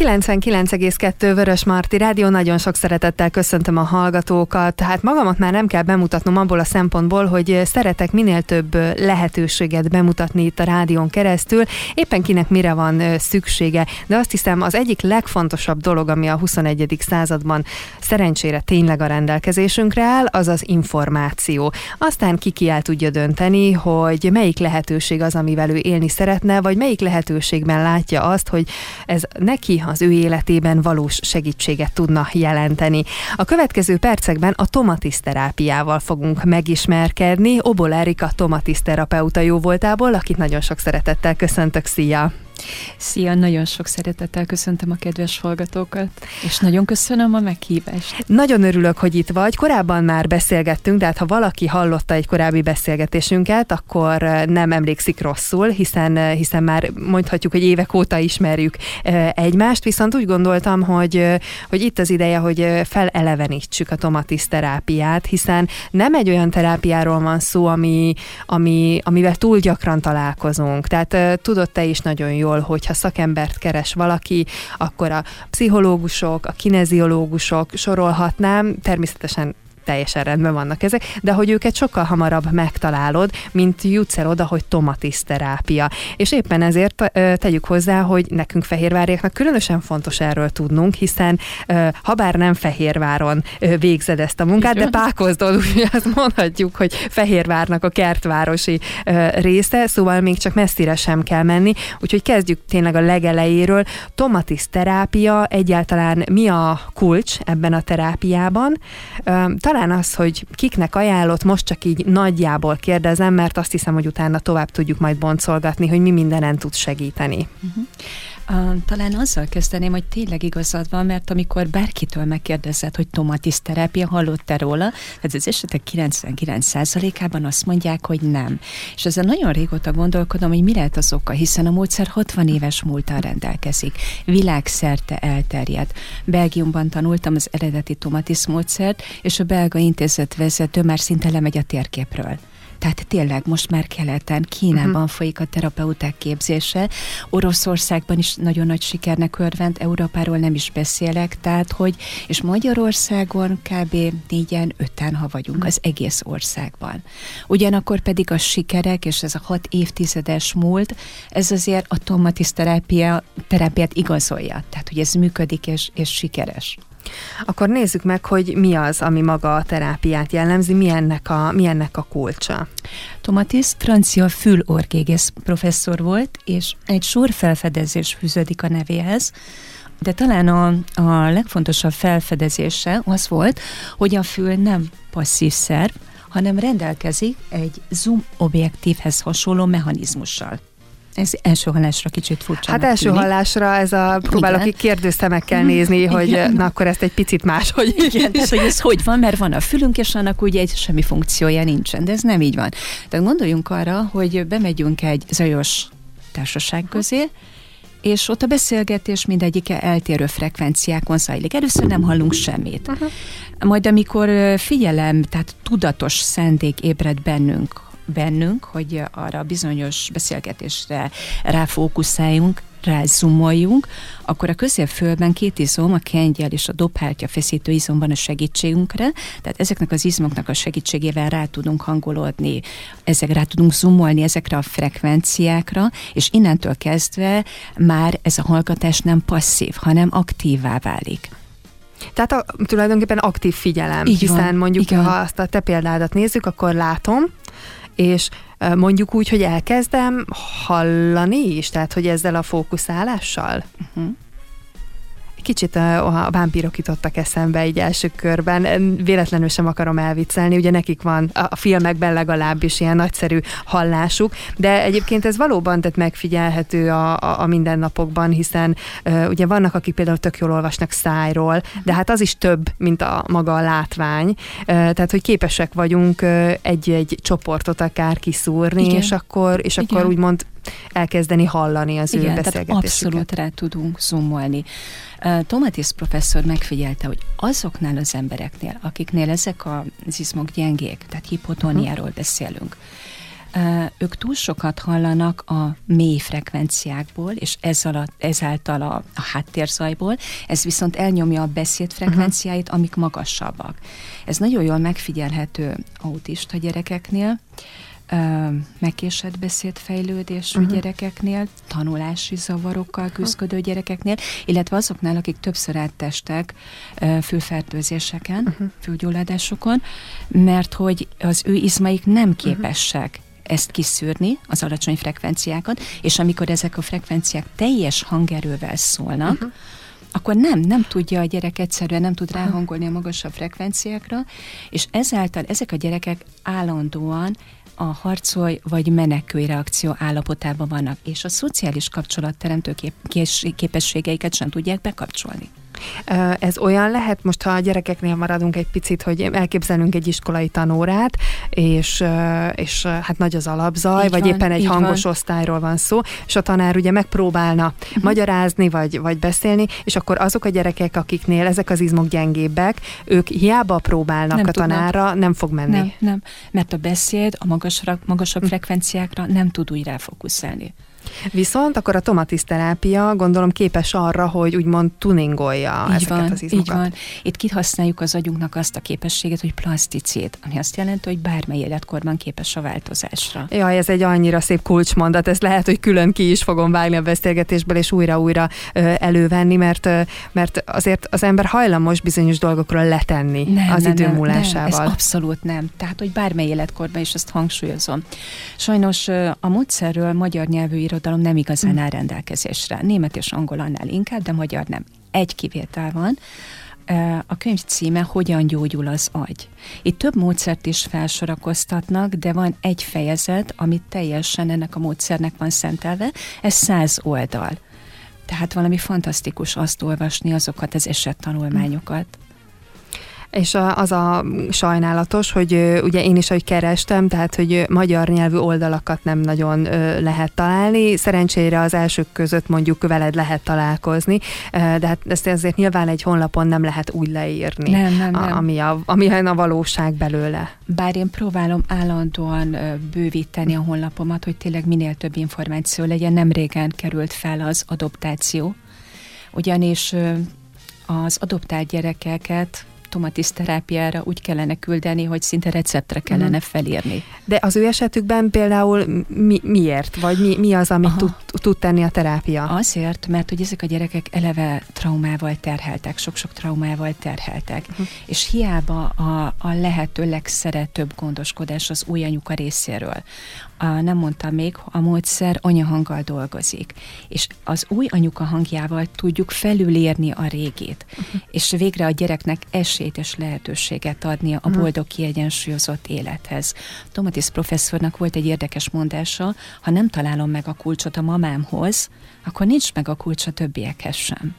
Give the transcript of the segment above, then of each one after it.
99,2 Vörös Marti Rádió, nagyon sok szeretettel köszöntöm a hallgatókat. Tehát magamat már nem kell bemutatnom abból a szempontból, hogy szeretek minél több lehetőséget bemutatni itt a rádión keresztül, éppen kinek mire van szüksége. De azt hiszem az egyik legfontosabb dolog, ami a 21. században szerencsére tényleg a rendelkezésünkre áll, az az információ. Aztán ki ki el tudja dönteni, hogy melyik lehetőség az, amivel ő élni szeretne, vagy melyik lehetőségben látja azt, hogy ez neki az ő életében valós segítséget tudna jelenteni. A következő percekben a tomatiszterápiával fogunk megismerkedni. Obol Erika tomatiszterapeuta jó voltából, akit nagyon sok szeretettel köszöntök. Szia! Szia, nagyon sok szeretettel köszöntöm a kedves hallgatókat, és nagyon köszönöm a meghívást. Nagyon örülök, hogy itt vagy. Korábban már beszélgettünk, de hát ha valaki hallotta egy korábbi beszélgetésünket, akkor nem emlékszik rosszul, hiszen, hiszen már mondhatjuk, hogy évek óta ismerjük egymást, viszont úgy gondoltam, hogy, hogy itt az ideje, hogy felelevenítsük a tomatisz terápiát, hiszen nem egy olyan terápiáról van szó, ami, ami, amivel túl gyakran találkozunk. Tehát tudod te is nagyon jó jól, hogyha szakembert keres valaki, akkor a pszichológusok, a kineziológusok sorolhatnám, természetesen teljesen rendben vannak ezek, de hogy őket sokkal hamarabb megtalálod, mint jutsz el oda, hogy tomatiszterápia. És éppen ezért tegyük hozzá, hogy nekünk fehérváriaknak különösen fontos erről tudnunk, hiszen ha bár nem Fehérváron végzed ezt a munkát, de Pákozdon, úgy azt mondhatjuk, hogy Fehérvárnak a kertvárosi része, szóval még csak messzire sem kell menni, úgyhogy kezdjük tényleg a legelejéről. Tomatiszterápia egyáltalán mi a kulcs ebben a terápiában? Talán talán az, hogy kiknek ajánlott, most csak így nagyjából kérdezem, mert azt hiszem, hogy utána tovább tudjuk majd boncolgatni, hogy mi mindenen tud segíteni. Uh, talán azzal kezdeném, hogy tényleg igazad van, mert amikor bárkitől megkérdezed, hogy tomatiszterápia, hallott-e róla, hát az esetek 99%-ában azt mondják, hogy nem. És ezzel nagyon régóta gondolkodom, hogy mi lehet az oka, hiszen a módszer 60 éves múltal rendelkezik. Világszerte elterjedt. Belgiumban tanultam az eredeti tomatisz módszert, és a belga intézet vezető már szinte lemegy a térképről. Tehát tényleg most már keleten, Kínában uh-huh. folyik a terapeuták képzése, Oroszországban is nagyon nagy sikernek örvend, Európáról nem is beszélek, tehát hogy, és Magyarországon kb. négyen, öten, ha vagyunk, uh-huh. az egész országban. Ugyanakkor pedig a sikerek, és ez a hat évtizedes múlt, ez azért a tomatisz terápia, terápiát igazolja. Tehát, hogy ez működik és, és sikeres. Akkor nézzük meg, hogy mi az, ami maga a terápiát jellemzi, mi ennek a, mi ennek a kulcsa. Tomatis francia fülorgégész professzor volt, és egy sor felfedezés fűződik a nevéhez, de talán a, a legfontosabb felfedezése az volt, hogy a fül nem passzív szerv, hanem rendelkezik egy zoom objektívhez hasonló mechanizmussal. Ez első hallásra kicsit furcsa. Hát első tűnik. hallásra ez a próbálok Igen. kérdőszemekkel nézni, hogy Igen. na akkor ezt egy picit máshogy Igen, tehát hogy ez hogy van, mert van a fülünk, és annak ugye egy semmi funkciója nincsen, de ez nem így van. Tehát gondoljunk arra, hogy bemegyünk egy zajos társaság közé, és ott a beszélgetés mindegyike eltérő frekvenciákon zajlik. Először nem hallunk semmit. Uh-huh. Majd amikor figyelem, tehát tudatos szendék ébred bennünk, bennünk, hogy arra a bizonyos beszélgetésre ráfókuszáljunk, rázumoljunk, akkor a középfölben két izom, a kengyel és a dobhártya feszítő izom van a segítségünkre, tehát ezeknek az izmoknak a segítségével rá tudunk hangolódni, ezek rá tudunk zoomolni ezekre a frekvenciákra, és innentől kezdve már ez a hallgatás nem passzív, hanem aktívvá válik. Tehát a, tulajdonképpen aktív figyelem, Így hiszen van, mondjuk, igen. ha azt a te példádat nézzük, akkor látom, és mondjuk úgy, hogy elkezdem hallani is, tehát hogy ezzel a fókuszálással. Uh-huh. Kicsit a, a vámpírok jutottak eszembe egy első körben, véletlenül sem akarom elviccelni, ugye nekik van a, a filmekben legalábbis ilyen nagyszerű hallásuk, de egyébként ez valóban tehát megfigyelhető a, a, a mindennapokban, hiszen uh, ugye vannak, akik például tök jól olvasnak szájról, de hát az is több, mint a maga a látvány, uh, tehát hogy képesek vagyunk uh, egy-egy csoportot akár kiszúrni, Igen. és akkor, és Igen. akkor úgymond elkezdeni hallani az Igen, ő beszélgetésüket. abszolút rá tudunk zoomolni. Tomatis professzor megfigyelte, hogy azoknál az embereknél, akiknél ezek az izmok gyengék, tehát hipotóniáról beszélünk, ők túl sokat hallanak a mély frekvenciákból, és ez alatt, ezáltal a, a háttérzajból, ez viszont elnyomja a beszéd frekvenciáit, amik magasabbak. Ez nagyon jól megfigyelhető autista gyerekeknél, megkésett beszédfejlődésű uh-huh. gyerekeknél, tanulási zavarokkal küzdködő gyerekeknél, illetve azoknál, akik többször áttestek fülfertőzéseken, uh-huh. fülgyulladásokon, mert hogy az ő izmaik nem képesek uh-huh ezt kiszűrni, az alacsony frekvenciákat, és amikor ezek a frekvenciák teljes hangerővel szólnak, uh-huh. akkor nem, nem tudja a gyerek egyszerűen, nem tud ráhangolni a magasabb frekvenciákra, és ezáltal ezek a gyerekek állandóan a harcolj vagy menekülj reakció állapotában vannak, és a szociális kapcsolatteremtő kép- képességeiket sem tudják bekapcsolni. Ez olyan lehet, most ha a gyerekeknél maradunk egy picit, hogy elképzelünk egy iskolai tanórát, és, és hát nagy az alapzaj, így vagy van, éppen egy hangos van. osztályról van szó, és a tanár ugye megpróbálna uh-huh. magyarázni, vagy, vagy beszélni, és akkor azok a gyerekek, akiknél ezek az izmok gyengébbek, ők hiába próbálnak nem a tanára, tudnak. nem fog menni. Nem, nem, mert a beszéd a magasra, magasabb hm. frekvenciákra nem tud úgy ráfókuszálni. Viszont akkor a tomatiszterápia gondolom képes arra, hogy úgymond tuningolja így ezeket van, az izmokat. Így van. Itt kihasználjuk az agyunknak azt a képességet, hogy plasticét, ami azt jelenti, hogy bármely életkorban képes a változásra. Jaj, ez egy annyira szép kulcsmondat, ez lehet, hogy külön ki is fogom vágni a beszélgetésből, és újra-újra elővenni, mert, mert azért az ember hajlamos bizonyos dolgokról letenni nem, az nem, idő múlásával. Nem, ez abszolút nem. Tehát, hogy bármely életkorban is ezt hangsúlyozom. Sajnos a módszerről magyar nyelvű irodalom nem igazán áll rendelkezésre. Német és angol annál inkább, de magyar nem. Egy kivétel van, a könyv címe Hogyan gyógyul az agy. Itt több módszert is felsorakoztatnak, de van egy fejezet, amit teljesen ennek a módszernek van szentelve, ez száz oldal. Tehát valami fantasztikus azt olvasni, azokat az esettanulmányokat. És az a sajnálatos, hogy ugye én is, hogy kerestem, tehát, hogy magyar nyelvű oldalakat nem nagyon lehet találni. Szerencsére az elsők között mondjuk veled lehet találkozni, de hát ezt azért nyilván egy honlapon nem lehet úgy leírni, nem, nem, nem. ami, a, ami a valóság belőle. Bár én próbálom állandóan bővíteni a honlapomat, hogy tényleg minél több információ legyen. Nem régen került fel az adoptáció, ugyanis az adoptált gyerekeket tomatiszterápiára úgy kellene küldeni, hogy szinte receptre kellene uh-huh. felírni. De az ő esetükben például mi, miért? Vagy mi, mi az, amit tud, tud tenni a terápia? Azért, mert hogy ezek a gyerekek eleve traumával terheltek, sok-sok traumával terheltek, uh-huh. és hiába a, a lehető legszeretőbb gondoskodás az új anyuka részéről, nem mondtam még, a módszer anyahanggal dolgozik, és az új anyuka hangjával tudjuk felülírni a régét, uh-huh. és végre a gyereknek esélyt és lehetőséget adni a uh-huh. boldog, kiegyensúlyozott élethez. Tomatis professzornak volt egy érdekes mondása, ha nem találom meg a kulcsot a mamámhoz, akkor nincs meg a kulcs a többiekhez sem.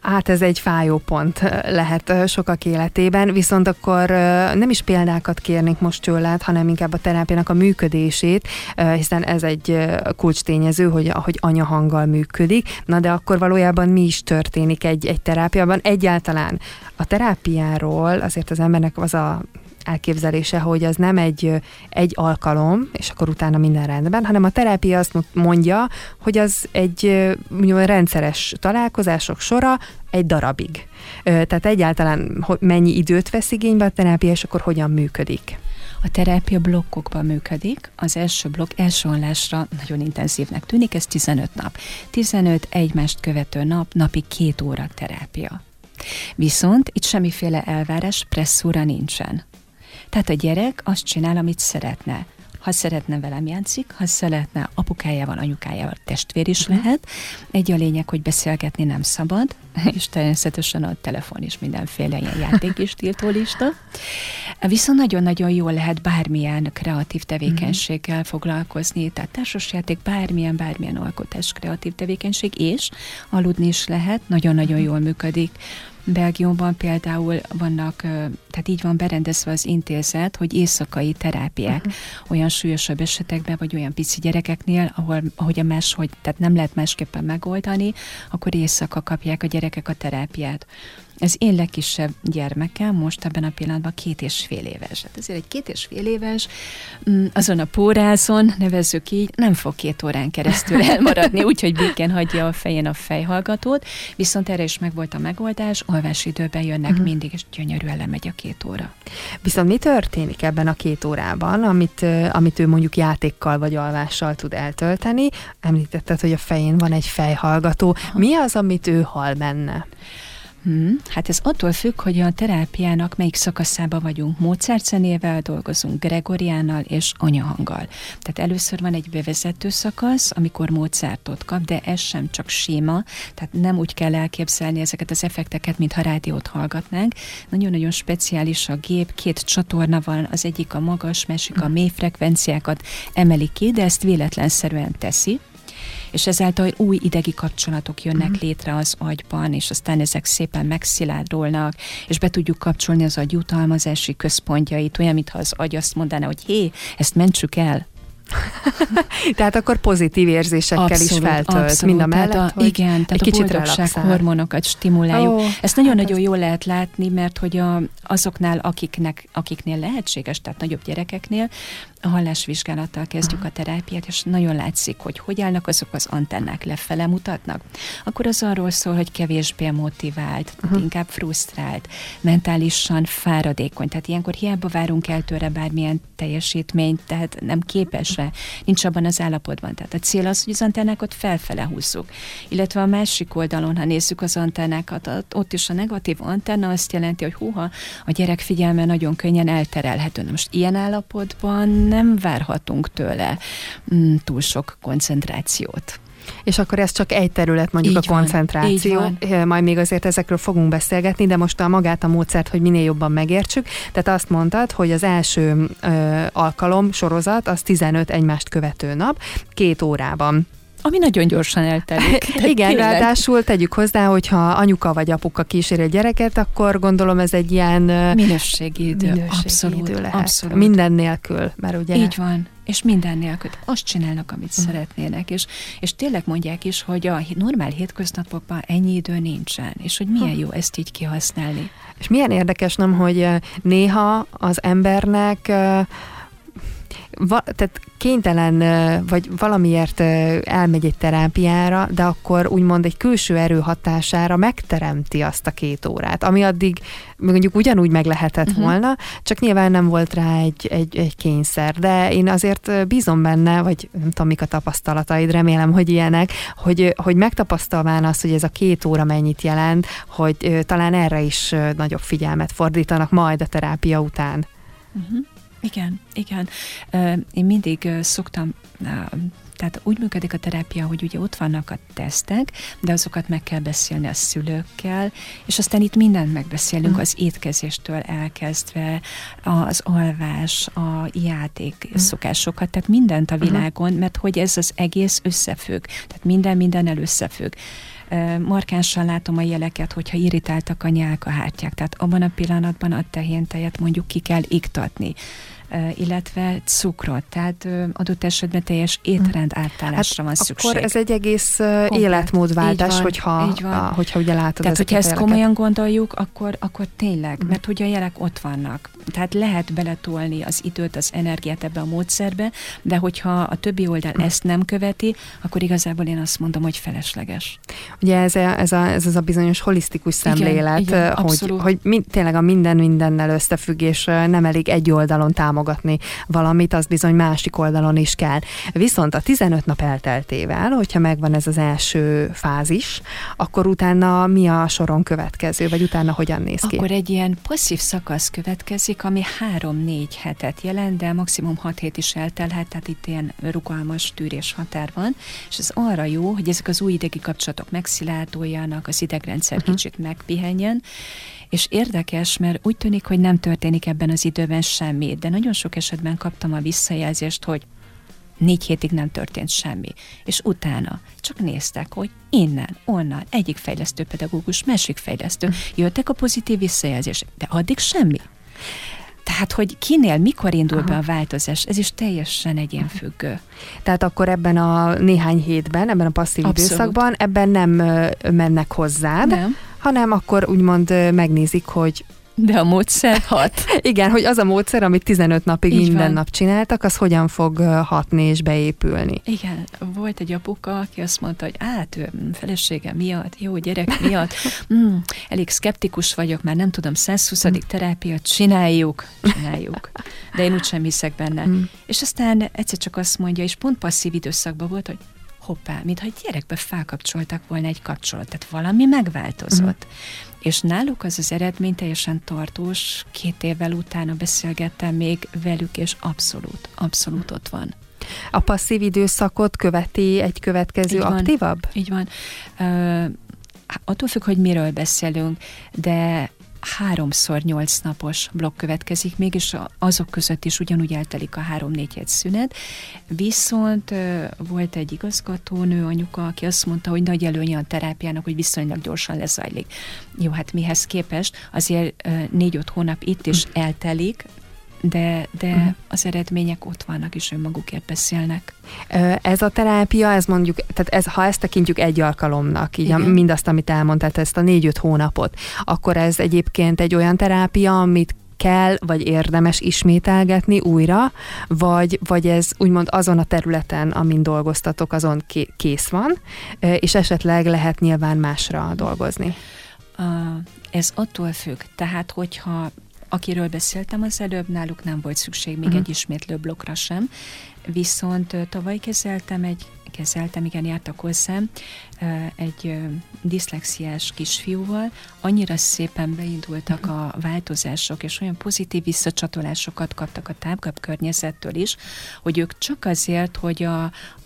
Hát ez egy fájó pont lehet sokak életében, viszont akkor nem is példákat kérnék most tőled, hanem inkább a terápiának a működését, hiszen ez egy kulcstényező, hogy ahogy anyahanggal működik. Na de akkor valójában mi is történik egy, egy terápiában? Egyáltalán a terápiáról azért az embernek az a elképzelése, hogy az nem egy, egy alkalom, és akkor utána minden rendben, hanem a terápia azt mondja, hogy az egy mondjuk, rendszeres találkozások sora egy darabig. Tehát egyáltalán mennyi időt vesz igénybe a terápia, és akkor hogyan működik? A terápia blokkokban működik. Az első blokk első hallásra nagyon intenzívnek tűnik, ez 15 nap. 15 egymást követő nap, napi két óra terápia. Viszont itt semmiféle elvárás, presszúra nincsen. Tehát a gyerek azt csinál, amit szeretne. Ha szeretne velem játszik, ha szeretne apukájával, anyukájával, testvér is uh-huh. lehet. Egy a lényeg, hogy beszélgetni nem szabad, és természetesen a telefon is mindenféle ilyen játék is tiltó lista. Viszont nagyon-nagyon jól lehet bármilyen kreatív tevékenységgel uh-huh. foglalkozni, tehát társasjáték, bármilyen, bármilyen alkotás kreatív tevékenység, és aludni is lehet, nagyon-nagyon jól működik Belgiumban például vannak, tehát így van berendezve az intézet, hogy éjszakai terápiák uh-huh. olyan súlyosabb esetekben, vagy olyan pici gyerekeknél, ahol, ahogy a máshogy, tehát nem lehet másképpen megoldani, akkor éjszaka kapják a gyerekek a terápiát. Ez én legkisebb gyermekem most ebben a pillanatban két és fél éves. Hát ezért egy két és fél éves mm, azon a pórázon, nevezzük így, nem fog két órán keresztül elmaradni, úgyhogy békén hagyja a fején a fejhallgatót, viszont erre is megvolt a megoldás, alvási időben jönnek uh-huh. mindig, és gyönyörűen lemegy a két óra. Viszont mi történik ebben a két órában, amit, amit ő mondjuk játékkal vagy alvással tud eltölteni? Említetted, hogy a fején van egy fejhallgató. Mi az, amit ő hall benne? Hmm, hát ez attól függ, hogy a terápiának melyik szakaszába vagyunk. Mozart zenével dolgozunk, Gregoriánnal és anyahanggal. Tehát először van egy bevezető szakasz, amikor Mozartot kap, de ez sem csak séma, tehát nem úgy kell elképzelni ezeket az effekteket, mintha rádiót hallgatnánk. Nagyon-nagyon speciális a gép, két csatorna van, az egyik a magas, másik a mély frekvenciákat emeli ki, de ezt véletlenszerűen teszi és ezáltal új idegi kapcsolatok jönnek uh-huh. létre az agyban, és aztán ezek szépen megszilárdulnak, és be tudjuk kapcsolni az agy jutalmazási központjait, olyan, mintha az agy azt mondaná, hogy hé, ezt mentsük el, tehát akkor pozitív érzésekkel abszolút, is feltölt, abszolút, mind a mellett, tehát a, Igen, tehát egy a kicsit boldogság hormonokat stimuláljuk. Oh, Ezt nagyon-nagyon hát jól lehet látni, mert hogy a, azoknál, akiknek, akiknél lehetséges, tehát nagyobb gyerekeknél, a hallásvizsgálattal kezdjük a terápiát, és nagyon látszik, hogy hogy állnak azok az antennák lefele mutatnak. Akkor az arról szól, hogy kevésbé motivált, uh-huh. inkább frusztrált, mentálisan fáradékony. Tehát ilyenkor hiába várunk el tőle bármilyen teljesítményt, tehát nem képes rá, nincs abban az állapotban. Tehát a cél az, hogy az antennákat felfele húzzuk. Illetve a másik oldalon, ha nézzük az antennákat, ott is a negatív antenna azt jelenti, hogy húha, a gyerek figyelme nagyon könnyen elterelhető. Na most ilyen állapotban nem várhatunk tőle mm, túl sok koncentrációt. És akkor ez csak egy terület, mondjuk így a koncentráció. Van, van. Majd még azért ezekről fogunk beszélgetni, de most a magát a módszert, hogy minél jobban megértsük. Tehát azt mondtad, hogy az első ö, alkalom, sorozat, az 15 egymást követő nap, két órában ami nagyon gyorsan eltelik. Igen, tényleg. ráadásul tegyük hozzá, hogyha anyuka vagy apuka kíséri a gyereket, akkor gondolom ez egy ilyen minőségi idő. Minőségi abszolút, idő lehet. Abszolút. Minden nélkül, mert ugye... Így van és minden nélkül azt csinálnak, amit uh. szeretnének, és, és tényleg mondják is, hogy a normál hétköznapokban ennyi idő nincsen, és hogy milyen jó ezt így kihasználni. És milyen érdekes, nem, hogy néha az embernek va, tehát kénytelen, vagy valamiért elmegy egy terápiára, de akkor úgymond egy külső erő hatására megteremti azt a két órát, ami addig mondjuk ugyanúgy meg lehetett uh-huh. volna, csak nyilván nem volt rá egy, egy, egy kényszer. De én azért bízom benne, vagy nem tudom, mik a tapasztalataid, remélem, hogy ilyenek, hogy, hogy megtapasztalván azt, hogy ez a két óra mennyit jelent, hogy talán erre is nagyobb figyelmet fordítanak majd a terápia után. Uh-huh. Igen, igen. Én mindig szoktam tehát úgy működik a terápia, hogy ugye ott vannak a tesztek, de azokat meg kell beszélni a szülőkkel, és aztán itt mindent megbeszélünk, mm. az étkezéstől elkezdve, az alvás, a játék mm. szokásokat, tehát mindent a mm-hmm. világon, mert hogy ez az egész összefügg, tehát minden minden összefügg markánsan látom a jeleket, hogyha irritáltak a nyálkahártyák, tehát abban a pillanatban a tehéntejet mondjuk ki kell iktatni illetve cukrot, tehát adott esetben teljes étrend átállásra hát van szükség. Akkor ez egy egész Komplet. életmódváltás, van, hogyha, A, hogyha ugye látod Tehát, hogyha ezt jeleket. komolyan gondoljuk, akkor, akkor tényleg, mm. mert ugye a jelek ott vannak. Tehát lehet beletolni az időt, az energiát ebbe a módszerbe, de hogyha a többi oldal mm. ezt nem követi, akkor igazából én azt mondom, hogy felesleges. Ugye ez, a, ez, a, ez az a bizonyos holisztikus szemlélet, igen, igen, hogy, hogy mind, tényleg a minden mindennel összefügg, és nem elég egy oldalon támogatni támogatni valamit, az bizony másik oldalon is kell. Viszont a 15 nap elteltével, hogyha megvan ez az első fázis, akkor utána mi a soron következő, vagy utána hogyan néz ki? Akkor egy ilyen passzív szakasz következik, ami 3-4 hetet jelent, de maximum 6 hét is eltelhet, tehát itt ilyen rugalmas tűrés határ van, és ez arra jó, hogy ezek az új idegi kapcsolatok megszilárduljanak, az idegrendszer uh-huh. kicsit megpihenjen, és érdekes, mert úgy tűnik, hogy nem történik ebben az időben semmi, de nagyon sok esetben kaptam a visszajelzést, hogy négy hétig nem történt semmi. És utána csak néztek, hogy innen, onnan, egyik fejlesztő pedagógus, másik fejlesztő, jöttek a pozitív visszajelzések, de addig semmi. Tehát, hogy kinél, mikor indul Aha. be a változás, ez is teljesen egyénfüggő. Tehát akkor ebben a néhány hétben, ebben a passzív Abszolút. időszakban, ebben nem mennek hozzád, nem. Hanem akkor úgymond megnézik, hogy de a módszer hat. Igen, hogy az a módszer, amit 15 napig Így minden van. nap csináltak, az hogyan fog hatni és beépülni. Igen, volt egy apuka, aki azt mondta, hogy át, ő felesége miatt, jó gyerek miatt, mm, elég szkeptikus vagyok, már nem tudom, 120. Mm. terápiát csináljuk, csináljuk, de én úgysem hiszek benne. Mm. És aztán egyszer csak azt mondja, és pont passzív időszakban volt, hogy hoppá, mintha egy gyerekbe felkapcsoltak volna egy kapcsolat, tehát valami megváltozott. Mm. És náluk az az eredmény teljesen tartós, két évvel utána beszélgettem még velük, és abszolút, abszolút ott van. A passzív időszakot követi egy következő így van, aktívabb? Így van. Uh, attól függ, hogy miről beszélünk, de háromszor nyolc napos blokk következik, mégis azok között is ugyanúgy eltelik a három-négy hét szünet, viszont volt egy igazgatónő, anyuka, aki azt mondta, hogy nagy előnye a terápiának, hogy viszonylag gyorsan lezajlik. Jó, hát mihez képest azért négy-öt hónap itt is eltelik, de, de uh-huh. az eredmények ott vannak, és önmagukért beszélnek. Ez a terápia, ez mondjuk, tehát ez, ha ezt tekintjük egy alkalomnak, így a, mindazt, amit elmondtál, ezt a négy-öt hónapot, akkor ez egyébként egy olyan terápia, amit kell, vagy érdemes ismételgetni újra, vagy, vagy ez úgymond azon a területen, amin dolgoztatok, azon kész van, és esetleg lehet nyilván másra dolgozni. Ez attól függ, tehát hogyha akiről beszéltem az előbb, náluk nem volt szükség még uh-huh. egy ismétlő blokkra sem, viszont tavaly kezeltem egy kezeltem, igen, jártak hozzám egy diszlexiás kisfiúval, annyira szépen beindultak a változások, és olyan pozitív visszacsatolásokat kaptak a távkap környezettől is, hogy ők csak azért, hogy a,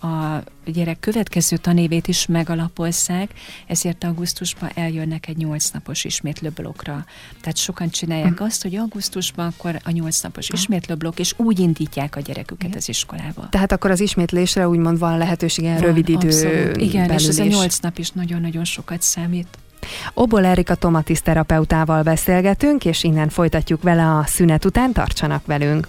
a gyerek következő tanévét is megalapozzák, ezért augusztusban eljönnek egy nyolc napos ismétlőblokkra. Tehát sokan csinálják azt, hogy augusztusban akkor a nyolc napos ismétlőblokk, és úgy indítják a gyereküket az iskolába. Tehát akkor az ismétlésre úgymond van lehetőség ilyen rövid idő. Igen, és ez a nyolc nap is nagyon-nagyon sokat számít. Obol Erika Tomatis terapeutával beszélgetünk, és innen folytatjuk vele a szünet után, tartsanak velünk!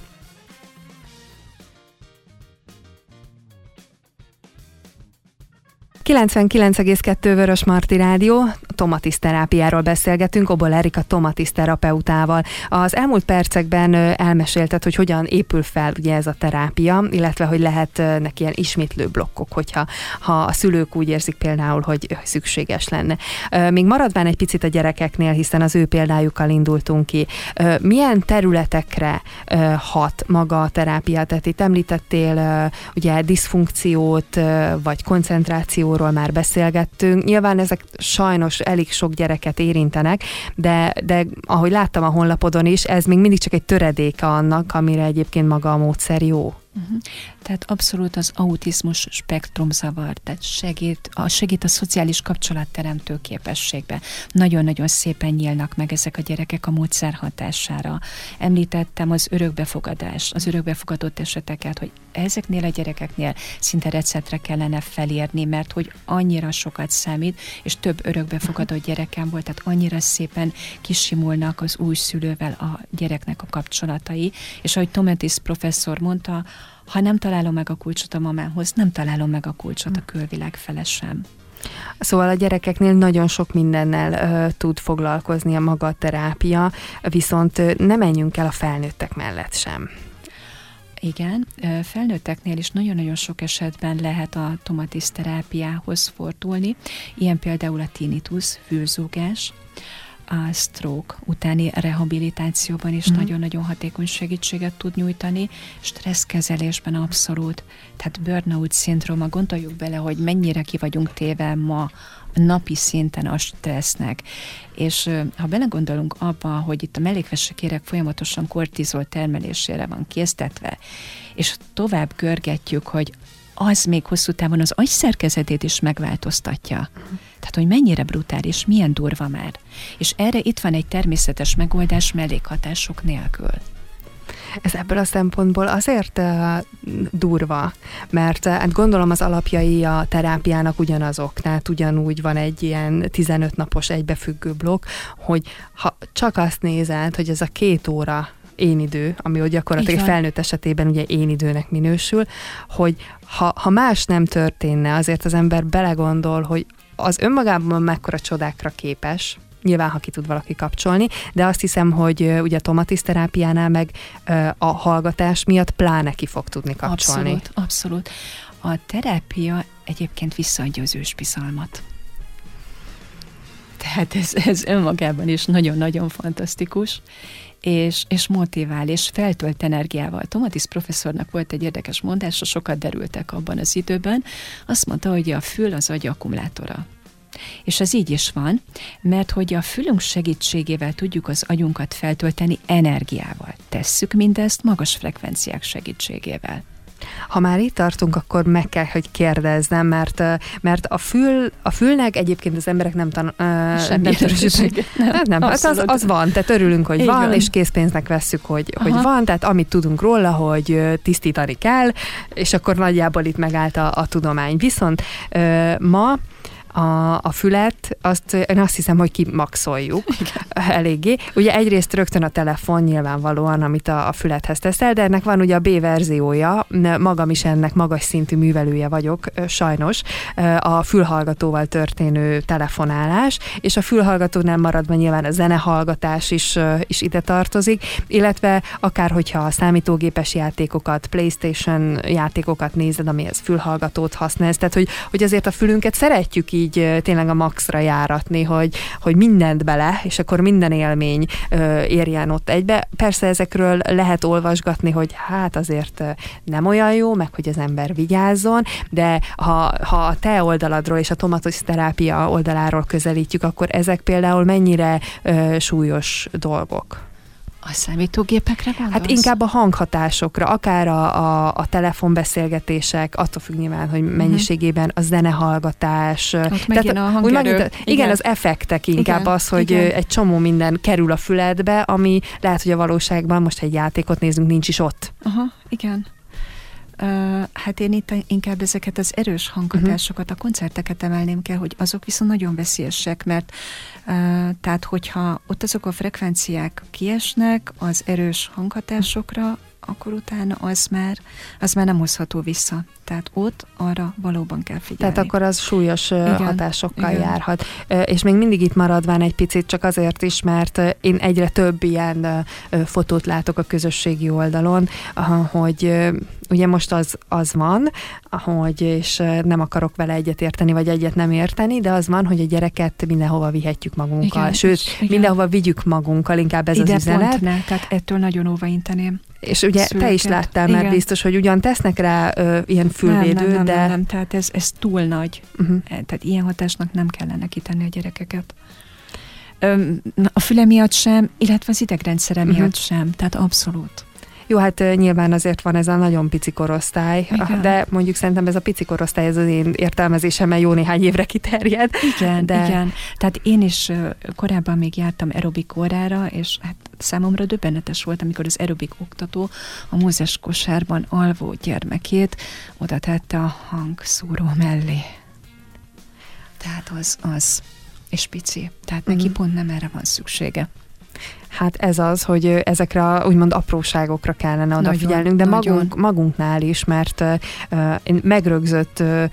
99,2 Vörös Marti Rádió, Tomatis terápiáról beszélgetünk, Obol Erika Tomatis terapeutával. Az elmúlt percekben elmesélted, hogy hogyan épül fel ugye ez a terápia, illetve hogy lehetnek ilyen ismétlő blokkok, hogyha ha a szülők úgy érzik például, hogy szükséges lenne. Még maradván egy picit a gyerekeknél, hiszen az ő példájukkal indultunk ki. Milyen területekre hat maga a terápia? Tehát itt említettél ugye diszfunkciót, vagy koncentrációt, depresszióról már beszélgettünk. Nyilván ezek sajnos elég sok gyereket érintenek, de, de ahogy láttam a honlapodon is, ez még mindig csak egy töredéke annak, amire egyébként maga a módszer jó. Uh-huh. Tehát abszolút az autizmus spektrum zavar, tehát segít a, segít a szociális kapcsolatteremtő képességbe. Nagyon-nagyon szépen nyílnak meg ezek a gyerekek a módszer hatására. Említettem az örökbefogadást, az örökbefogadott eseteket, hogy ezeknél a gyerekeknél szinte receptre kellene felérni, mert hogy annyira sokat számít, és több örökbefogadott gyerekem volt, tehát annyira szépen kisimulnak az új szülővel a gyereknek a kapcsolatai, és ahogy Tometis professzor mondta, ha nem találom meg a kulcsot a mamához, nem találom meg a kulcsot a külvilág fele sem. Szóval a gyerekeknél nagyon sok mindennel uh, tud foglalkozni a maga terápia, viszont uh, ne menjünk el a felnőttek mellett sem. Igen, felnőtteknél is nagyon-nagyon sok esetben lehet a tomatis terápiához fordulni, ilyen például a tinnitus, fülzúgás, a stroke utáni rehabilitációban is mm. nagyon-nagyon hatékony segítséget tud nyújtani, stresszkezelésben abszolút, tehát burnout szindróma, gondoljuk bele, hogy mennyire ki vagyunk téve ma napi szinten a stressznek. És ha belegondolunk abba, hogy itt a mellékvesekérek folyamatosan kortizol termelésére van késztetve, és tovább görgetjük, hogy az még hosszú távon az agyszerkezetét is megváltoztatja. Tehát, hogy mennyire brutális, milyen durva már. És erre itt van egy természetes megoldás mellékhatások nélkül. Ez ebből a szempontból azért uh, durva, mert uh, hát gondolom az alapjai a terápiának ugyanazok, tehát ugyanúgy van egy ilyen 15 napos egybefüggő blokk, hogy ha csak azt nézed, hogy ez a két óra én idő, ami hogy gyakorlatilag felnőtt esetében ugye én időnek minősül, hogy ha, ha más nem történne, azért az ember belegondol, hogy az önmagában mekkora csodákra képes, nyilván, ha ki tud valaki kapcsolni, de azt hiszem, hogy ugye a terápiánál meg a hallgatás miatt pláne ki fog tudni kapcsolni. Abszolút, abszolút. A terápia egyébként visszaadja az ősbizalmat. Tehát ez, ez önmagában is nagyon-nagyon fantasztikus, és, és motivál, és feltölt energiával. Tomatis professzornak volt egy érdekes mondása, sokat derültek abban az időben. Azt mondta, hogy a fül az agy akkumulátora. És ez így is van, mert hogy a fülünk segítségével tudjuk az agyunkat feltölteni energiával. Tesszük mindezt magas frekvenciák segítségével. Ha már itt tartunk, akkor meg kell, hogy kérdezzem, mert, mert a, fül, a fülnek egyébként az emberek nem tan... Semmi nem, nem, hát nem hát az, az van, tehát örülünk, hogy van, van, és készpénznek vesszük, hogy, hogy van, tehát amit tudunk róla, hogy tisztítani kell, és akkor nagyjából itt megállt a, a tudomány. Viszont ma a, a fület, azt én azt hiszem, hogy kimaxoljuk Igen. eléggé. Ugye egyrészt rögtön a telefon nyilvánvalóan, amit a, a fülethez teszel, de ennek van ugye a B verziója, magam is ennek magas szintű művelője vagyok, sajnos, a fülhallgatóval történő telefonálás, és a fülhallgatónál maradva nyilván a zenehallgatás is, is ide tartozik, illetve akár hogyha a számítógépes játékokat, Playstation játékokat nézed, amihez fülhallgatót használsz, tehát hogy, hogy azért a fülünket szeretjük így így tényleg a maxra járatni, hogy, hogy mindent bele, és akkor minden élmény érjen ott egybe. Persze ezekről lehet olvasgatni, hogy hát azért nem olyan jó, meg hogy az ember vigyázzon, de ha, ha a te oldaladról és a tomatos terápia oldaláról közelítjük, akkor ezek például mennyire súlyos dolgok? A számítógépekre gondolsz? Hát inkább a hanghatásokra, akár a, a, a telefonbeszélgetések, attól függ nyilván, hogy mhm. mennyiségében a zenehallgatás. Ott Tehát, a hangerő. Megint, igen. igen, az effektek inkább igen, az, hogy igen. egy csomó minden kerül a füledbe, ami lehet, hogy a valóságban most egy játékot nézünk, nincs is ott. Aha, igen. Hát én itt inkább ezeket az erős hanghatásokat, a koncerteket emelném kell, hogy azok viszont nagyon veszélyesek, mert tehát hogyha ott azok a frekvenciák kiesnek az erős hanghatásokra, akkor utána az már, az már nem hozható vissza. Tehát ott arra valóban kell figyelni. Tehát akkor az súlyos Igen. hatásokkal Igen. járhat. És még mindig itt maradván egy picit, csak azért is, mert én egyre több ilyen fotót látok a közösségi oldalon, hogy ugye most az, az van, hogy, és nem akarok vele egyet érteni, vagy egyet nem érteni, de az van, hogy a gyereket mindenhova vihetjük magunkkal. Igen, Sőt, igen. mindenhova vigyük magunkkal, inkább ez Ide az üzenet. Pont ne, tehát ettől nagyon óvainteném. És ugye szülőket. te is láttál már biztos, hogy ugyan tesznek rá ö, ilyen fülvédő, nem, nem, nem, de... Nem, nem, tehát ez, ez túl nagy. Uh-huh. Tehát ilyen hatásnak nem kellene kitenni a gyerekeket. Ö, a füle miatt sem, illetve az idegrendszere uh-huh. miatt sem, tehát abszolút. Jó, hát nyilván azért van ez a nagyon pici korosztály, Igen. de mondjuk szerintem ez a pici korosztály, ez az én értelmezésemmel jó néhány évre kiterjed. Igen, de... igen. Tehát én is korábban még jártam aerobik órára, és hát számomra döbbenetes volt, amikor az aerobik oktató a mózes kosárban alvó gyermekét oda tette a hangszóró mellé. Tehát az, az, és pici. Tehát neki mm. pont nem erre van szüksége. Hát ez az, hogy ezekre a úgymond apróságokra kellene odafigyelnünk, de nagyon. magunk, magunknál is, mert uh, én megrögzött uh,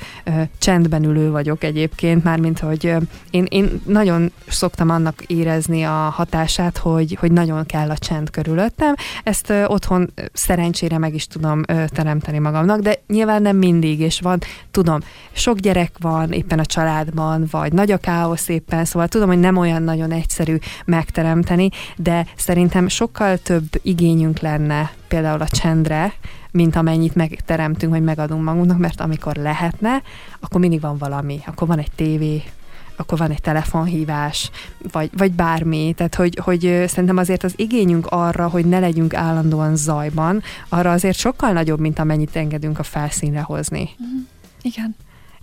csendben ülő vagyok egyébként, mármint, hogy uh, én, én nagyon szoktam annak érezni a hatását, hogy, hogy nagyon kell a csend körülöttem. Ezt uh, otthon szerencsére meg is tudom uh, teremteni magamnak, de nyilván nem mindig, és van, tudom, sok gyerek van éppen a családban, vagy nagy a káosz éppen, szóval tudom, hogy nem olyan nagyon egyszerű megteremteni, de szerintem sokkal több igényünk lenne például a csendre, mint amennyit megteremtünk, vagy megadunk magunknak, mert amikor lehetne, akkor mindig van valami, akkor van egy tévé, akkor van egy telefonhívás, vagy, vagy bármi. Tehát, hogy, hogy szerintem azért az igényünk arra, hogy ne legyünk állandóan zajban, arra azért sokkal nagyobb, mint amennyit engedünk a felszínre hozni. Mm, igen.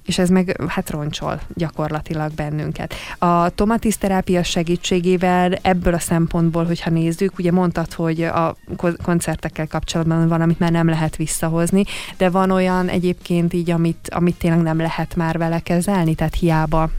És ez meg hát roncsol gyakorlatilag bennünket. A tomatiszterápia segítségével ebből a szempontból, hogyha nézzük, ugye mondtad, hogy a koncertekkel kapcsolatban van, amit már nem lehet visszahozni, de van olyan egyébként így, amit, amit tényleg nem lehet már vele kezelni, tehát hiába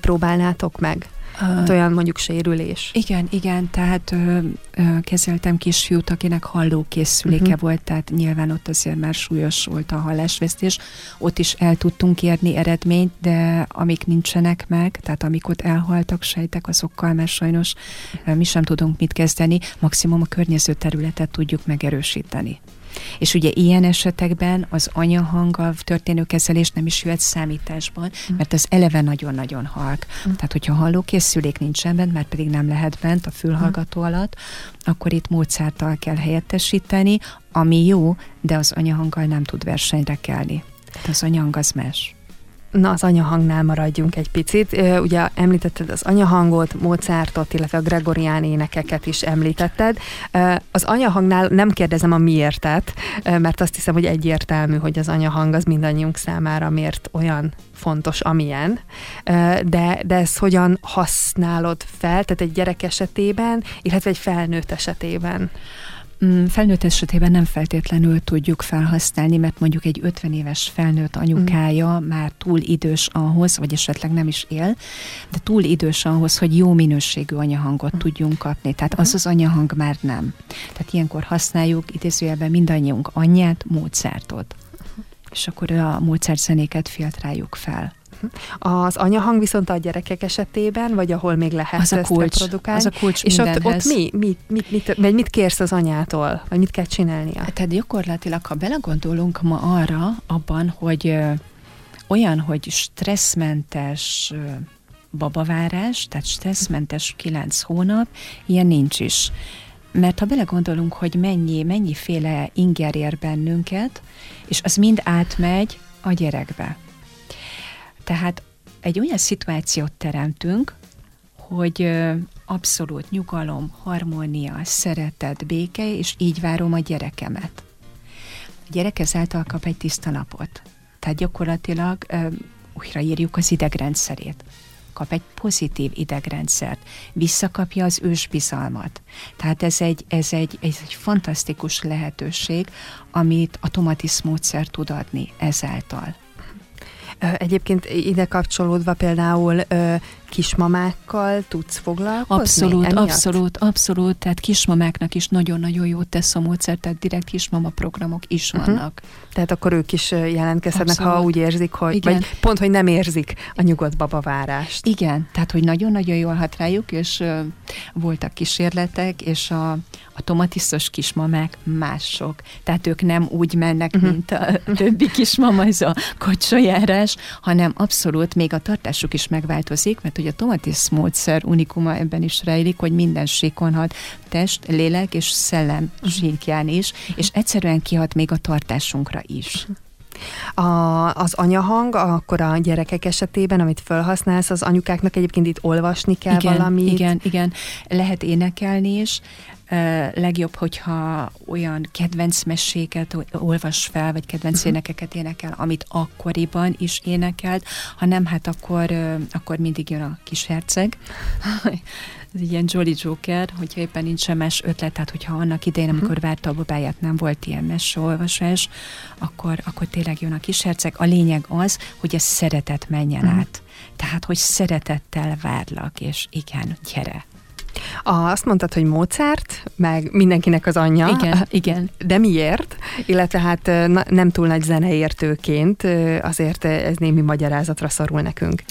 próbálnátok meg? Hát olyan mondjuk sérülés. Igen, igen, tehát ö, ö, kezeltem kisfiút, akinek hallókészüléke uh-huh. volt, tehát nyilván ott azért már súlyos volt a hallásvesztés. Ott is el tudtunk érni eredményt, de amik nincsenek meg, tehát amik ott elhaltak sejtek, azokkal már sajnos ö, mi sem tudunk mit kezdeni, maximum a környező területet tudjuk megerősíteni. És ugye ilyen esetekben az anyahanggal történő kezelés nem is jöhet számításban, mm. mert az eleve nagyon-nagyon halk. Mm. Tehát, hogyha hallókészülék nincsen bent, mert pedig nem lehet bent a fülhallgató alatt, akkor itt módszertal kell helyettesíteni, ami jó, de az anyahanggal nem tud versenyre kelni. Tehát az anyahang az más. Na, az anyahangnál maradjunk egy picit. Ugye említetted az anyahangot, Mozartot, illetve a gregorián énekeket is említetted. Az anyahangnál nem kérdezem a miértet, mert azt hiszem, hogy egyértelmű, hogy az anyahang az mindannyiunk számára miért olyan fontos, amilyen, de, de ezt hogyan használod fel, tehát egy gyerek esetében, illetve egy felnőtt esetében? Mm, felnőtt esetében nem feltétlenül tudjuk felhasználni, mert mondjuk egy 50 éves felnőtt anyukája mm. már túl idős ahhoz, vagy esetleg nem is él, de túl idős ahhoz, hogy jó minőségű anyahangot mm. tudjunk kapni. Tehát az az anyahang már nem. Tehát ilyenkor használjuk idézőjelben mindannyiunk anyját, módszertot. És akkor a módszerzenéket filtráljuk fel. Az anyahang viszont a gyerekek esetében, vagy ahol még lehet az a kulcs, produkálni. Az a kulcs És ott, ott mi, mit, mit, mit, vagy mit kérsz az anyától? Vagy mit kell csinálnia? Tehát gyakorlatilag, ha belegondolunk ma arra, abban, hogy olyan, hogy stresszmentes babavárás, tehát stresszmentes kilenc hónap, ilyen nincs is. Mert ha belegondolunk, hogy mennyi, mennyiféle inger ér bennünket, és az mind átmegy a gyerekbe. Tehát egy olyan szituációt teremtünk, hogy abszolút nyugalom, harmónia, szeretet, béke, és így várom a gyerekemet. A gyerek ezáltal kap egy tiszta napot. Tehát gyakorlatilag újraírjuk az idegrendszerét kap egy pozitív idegrendszert, visszakapja az ősbizalmat. Tehát ez egy, ez egy, ez egy fantasztikus lehetőség, amit a tomatis módszer tud adni ezáltal. Egyébként ide kapcsolódva például kismamákkal tudsz foglalkozni? Abszolút, emiatt? abszolút, abszolút. Tehát kismamáknak is nagyon-nagyon jót tesz a módszer, tehát direkt kismama programok is uh-huh. vannak. Tehát akkor ők is jelentkezhetnek, abszolút. ha úgy érzik, hogy, Igen. vagy pont, hogy nem érzik a nyugodt babavárást. Igen, tehát hogy nagyon-nagyon jól hat rájuk, és uh, voltak kísérletek, és a, a tomatisztos kismamák mások. Tehát ők nem úgy mennek, uh-huh. mint a többi kismama, ez a kocsajárás, hanem abszolút még a tartásuk is megváltozik, mert hogy a tomatis módszer unikuma ebben is rejlik, hogy minden síkon hat, test, lélek és szellem uh-huh. síkján is, és egyszerűen kihat még a tartásunkra is. A, az anyahang, akkor a gyerekek esetében, amit felhasználsz, az anyukáknak egyébként itt olvasni kell igen, valamit. Igen, igen. Lehet énekelni is, legjobb, hogyha olyan kedvenc meséket olvas fel, vagy kedvenc uh-huh. énekeket énekel, amit akkoriban is énekelt, ha nem, hát akkor, akkor mindig jön a kis herceg. Ez ilyen Jolly Joker, hogyha éppen nincsen más ötlet, tehát hogyha annak idején, uh-huh. amikor várta a babáját, nem volt ilyen messeolvasás, akkor, akkor tényleg jön a kis herceg. A lényeg az, hogy a szeretet menjen uh-huh. át. Tehát, hogy szeretettel várlak, és igen, gyere. Azt mondtad, hogy Mozart, meg mindenkinek az anyja. Igen, igen. De miért? Illetve hát nem túl nagy zeneértőként, azért ez némi magyarázatra szorul nekünk.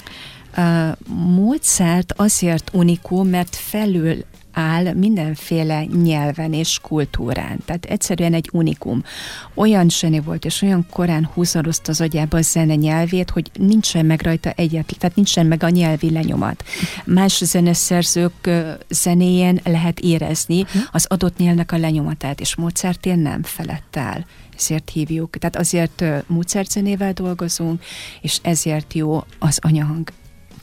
Uh, Mozart azért unikum, mert felül áll mindenféle nyelven és kultúrán. Tehát egyszerűen egy unikum. Olyan zseni volt, és olyan korán húzalozta az agyába a zene nyelvét, hogy nincsen meg rajta egyetlen, tehát nincsen meg a nyelvi lenyomat. Más zeneszerzők zenéjén lehet érezni hm. az adott nyelvnek a lenyomatát, és Mozartén nem felett áll ezért hívjuk. Tehát azért Mozart zenével dolgozunk, és ezért jó az anyahang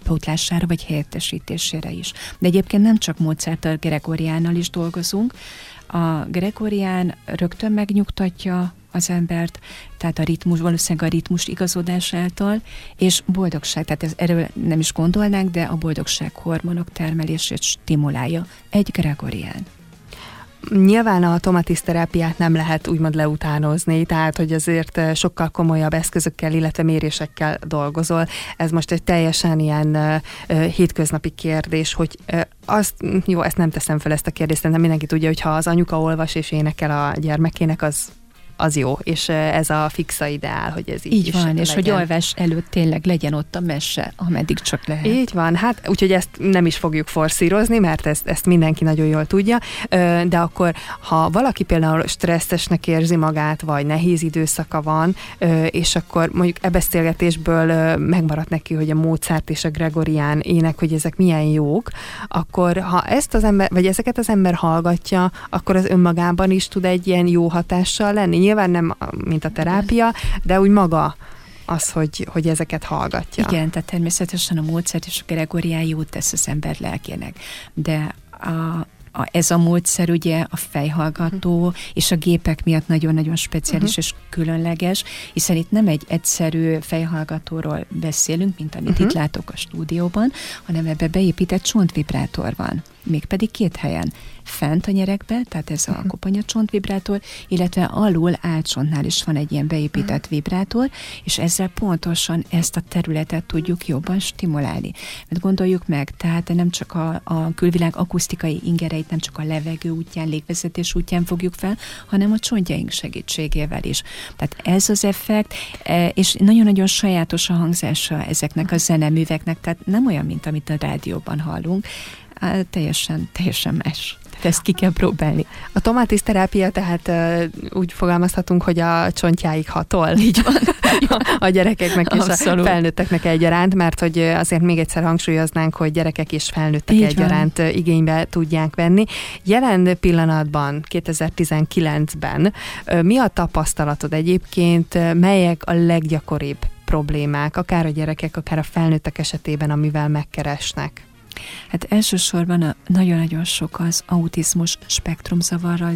pótlására vagy helyettesítésére is. De egyébként nem csak Mozart, a Gregoriánnal is dolgozunk. A Gregorián rögtön megnyugtatja az embert, tehát a ritmus, valószínűleg a ritmus igazodás által, és boldogság, tehát ez, erről nem is gondolnánk, de a boldogság hormonok termelését stimulálja. Egy gregorián. Nyilván a tomatiszterápiát nem lehet úgymond leutánozni, tehát hogy azért eh, sokkal komolyabb eszközökkel, illetve mérésekkel dolgozol. Ez most egy teljesen ilyen uh, hétköznapi kérdés, hogy uh, azt, jó, ezt nem teszem fel ezt a kérdést, de mindenki tudja, hogy ha az anyuka olvas és énekel a gyermekének, az az jó, és ez a fixa ideál, hogy ez így, így van, legyen. és hogy alvás előtt tényleg legyen ott a mese, ameddig csak lehet. Így van, hát úgyhogy ezt nem is fogjuk forszírozni, mert ezt, ezt mindenki nagyon jól tudja, de akkor, ha valaki például stresszesnek érzi magát, vagy nehéz időszaka van, és akkor mondjuk e beszélgetésből megmaradt neki, hogy a Mozart és a Gregorián ének, hogy ezek milyen jók, akkor ha ezt az ember, vagy ezeket az ember hallgatja, akkor az önmagában is tud egy ilyen jó hatással lenni nyilván nem mint a terápia, de úgy maga az, hogy, hogy ezeket hallgatja. Igen, tehát természetesen a módszert és a Gregorián jót tesz az ember lelkének, de a, a, ez a módszer ugye a fejhallgató uh-huh. és a gépek miatt nagyon-nagyon speciális uh-huh. és különleges, hiszen itt nem egy egyszerű fejhallgatóról beszélünk, mint amit uh-huh. itt látok a stúdióban, hanem ebbe beépített csontvibrátor van, mégpedig két helyen fent a nyerekbe, tehát ez a uh-huh. kopanyacsont vibrátor, illetve alul álcsontnál is van egy ilyen beépített uh-huh. vibrátor, és ezzel pontosan ezt a területet tudjuk jobban stimulálni. Mert gondoljuk meg, tehát nem csak a, a külvilág akusztikai ingereit, nem csak a levegő útján, légvezetés útján fogjuk fel, hanem a csontjaink segítségével is. Tehát ez az effekt, e, és nagyon-nagyon sajátos a hangzása ezeknek a zeneműveknek, tehát nem olyan, mint amit a rádióban hallunk, teljesen, teljesen más. Ezt ki kell próbálni. A tomátis terápia tehát úgy fogalmazhatunk, hogy a csontjáig hatol. Így van. a gyerekeknek és Abszolút. a felnőtteknek egyaránt, mert hogy azért még egyszer hangsúlyoznánk, hogy gyerekek és felnőttek Így egyaránt van. igénybe tudják venni. Jelen pillanatban, 2019-ben mi a tapasztalatod egyébként, melyek a leggyakoribb problémák, akár a gyerekek, akár a felnőttek esetében, amivel megkeresnek? Hát elsősorban a nagyon-nagyon sok az autizmus spektrumzavarral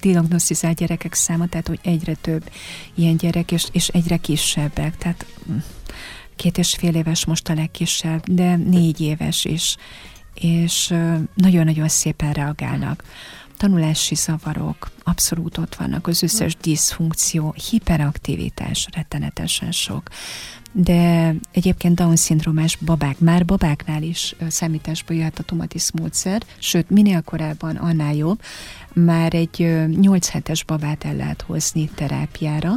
diagnosztizált gyerekek száma, tehát hogy egyre több ilyen gyerek, és, és egyre kisebbek, tehát mm, két és fél éves most a legkisebb, de négy éves is, és nagyon-nagyon szépen reagálnak. Tanulási zavarok abszolút ott vannak, az összes diszfunkció, hiperaktivitás rettenetesen sok de egyébként Down-szindrómás babák, már babáknál is számításba jöhet a tomatis módszer, sőt, minél korábban annál jobb, már egy 8 hetes babát el lehet hozni terápiára,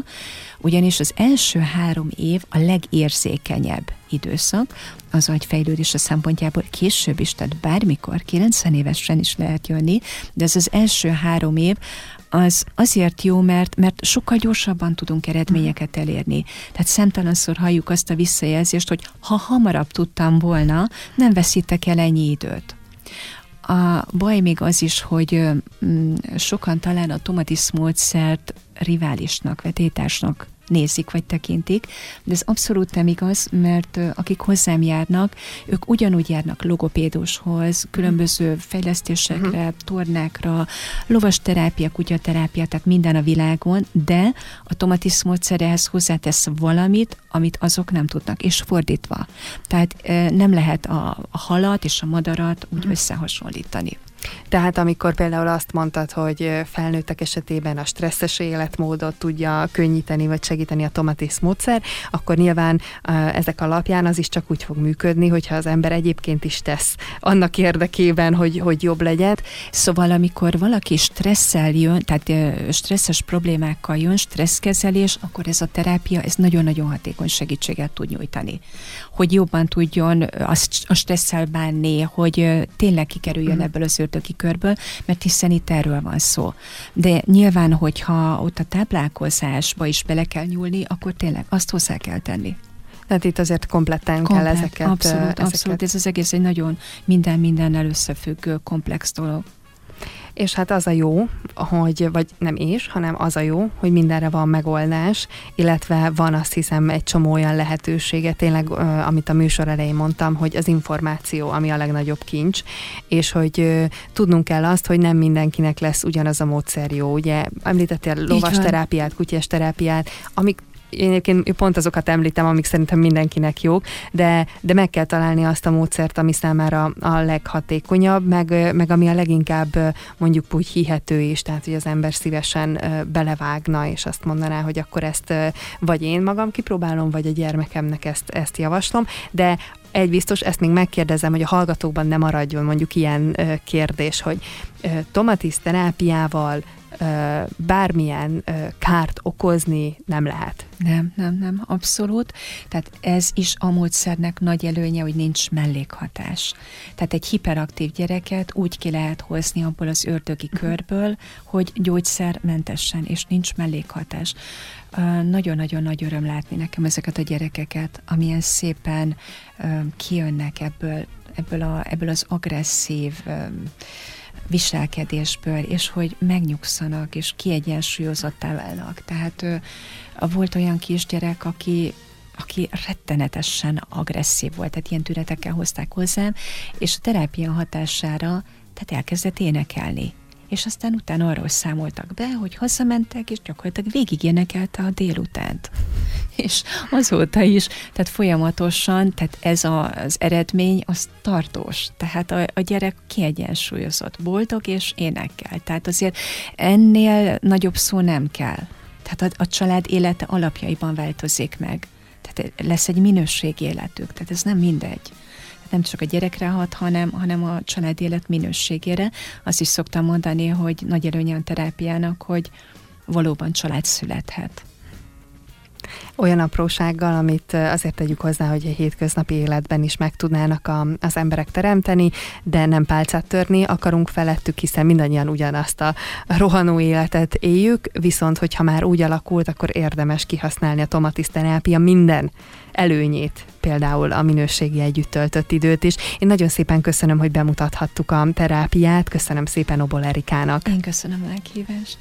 ugyanis az első három év a legérzékenyebb időszak. Az agyfejlődése szempontjából később is, tehát bármikor, 90 évesen is lehet jönni, de ez az első három év, az azért jó, mert, mert sokkal gyorsabban tudunk eredményeket elérni. Tehát szemtelenszor halljuk azt a visszajelzést, hogy ha hamarabb tudtam volna, nem veszítek el ennyi időt. A baj még az is, hogy sokan talán a tomatis módszert riválisnak, vetétásnak nézik vagy tekintik, de ez abszolút nem igaz, mert akik hozzám járnak, ők ugyanúgy járnak logopédushoz, különböző fejlesztésekre, uh-huh. tornákra, lovas terápia, kutyaterápia, tehát minden a világon, de a tomatis módszerehez hozzátesz valamit, amit azok nem tudnak, és fordítva. Tehát nem lehet a, a halat és a madarat úgy uh-huh. összehasonlítani. Tehát amikor például azt mondtad, hogy felnőttek esetében a stresszes életmódot tudja könnyíteni vagy segíteni a tomatis módszer, akkor nyilván ezek alapján az is csak úgy fog működni, hogyha az ember egyébként is tesz annak érdekében, hogy, hogy jobb legyen. Szóval amikor valaki stresszel jön, tehát stresszes problémákkal jön, stresszkezelés, akkor ez a terápia, ez nagyon-nagyon hatékony segítséget tud nyújtani. Hogy jobban tudjon a stresszel bánni, hogy tényleg kikerüljön mm. ebből az ördögi körből, mert hiszen itt erről van szó. De nyilván, hogyha ott a táplálkozásba is bele kell nyúlni, akkor tényleg azt hozzá kell tenni. Tehát itt azért kompletten Komplet, kell ezeket... Abszolút, ezeket. abszolút. Ez az egész egy nagyon minden mindennel összefüggő komplex dolog. És hát az a jó, hogy, vagy nem és, hanem az a jó, hogy mindenre van megoldás, illetve van azt hiszem egy csomó olyan lehetősége, tényleg, amit a műsor elején mondtam, hogy az információ, ami a legnagyobb kincs, és hogy tudnunk kell azt, hogy nem mindenkinek lesz ugyanaz a módszer jó. Ugye említettél lovas terápiát, kutyás terápiát, amik én egyébként pont azokat említem, amik szerintem mindenkinek jók, de, de meg kell találni azt a módszert, ami számára a leghatékonyabb, meg, meg ami a leginkább mondjuk úgy hihető is, tehát hogy az ember szívesen belevágna, és azt mondaná, hogy akkor ezt vagy én magam kipróbálom, vagy a gyermekemnek ezt, ezt javaslom, de egy biztos, ezt még megkérdezem, hogy a hallgatókban nem maradjon mondjuk ilyen kérdés, hogy tomatisz terápiával bármilyen kárt okozni nem lehet. Nem, nem, nem, abszolút. Tehát ez is a módszernek nagy előnye, hogy nincs mellékhatás. Tehát egy hiperaktív gyereket úgy ki lehet hozni abból az ördögi mhm. körből, hogy gyógyszermentesen, és nincs mellékhatás. Nagyon-nagyon nagy öröm látni nekem ezeket a gyerekeket, amilyen szépen kijönnek ebből, ebből, a, ebből az agresszív viselkedésből, és hogy megnyugszanak, és kiegyensúlyozottá válnak. Tehát volt olyan kisgyerek, aki aki rettenetesen agresszív volt, tehát ilyen tünetekkel hozták hozzám, és a terápia hatására tehát elkezdett énekelni és aztán utána arról számoltak be, hogy hazamentek, és gyakorlatilag végig énekelte a délutánt. És azóta is, tehát folyamatosan, tehát ez a, az eredmény, az tartós. Tehát a, a gyerek kiegyensúlyozott, boldog és énekel. Tehát azért ennél nagyobb szó nem kell. Tehát a, a család élete alapjaiban változik meg. Tehát lesz egy minőségi életük, tehát ez nem mindegy nem csak a gyerekre hat, hanem, hanem a család élet minőségére. Azt is szoktam mondani, hogy nagy előnye a terápiának, hogy valóban család születhet olyan aprósággal, amit azért tegyük hozzá, hogy a hétköznapi életben is meg tudnának a, az emberek teremteni, de nem pálcát törni akarunk felettük, hiszen mindannyian ugyanazt a rohanó életet éljük, viszont hogyha már úgy alakult, akkor érdemes kihasználni a tomatiszterápia minden előnyét, például a minőségi együtt töltött időt is. Én nagyon szépen köszönöm, hogy bemutathattuk a terápiát, köszönöm szépen Obol Erikának. Én köszönöm a meghívást.